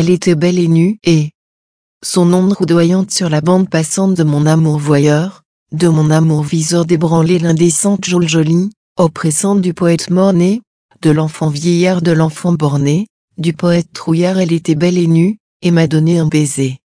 Elle était belle et nue, et son ombre roudoyante sur la bande passante de mon amour voyeur, de mon amour viseur débranlé l'indécente jolie jolie, oppressante du poète mort-né, de l'enfant vieillard de l'enfant borné, du poète trouillard elle était belle et nue, et m'a donné un baiser.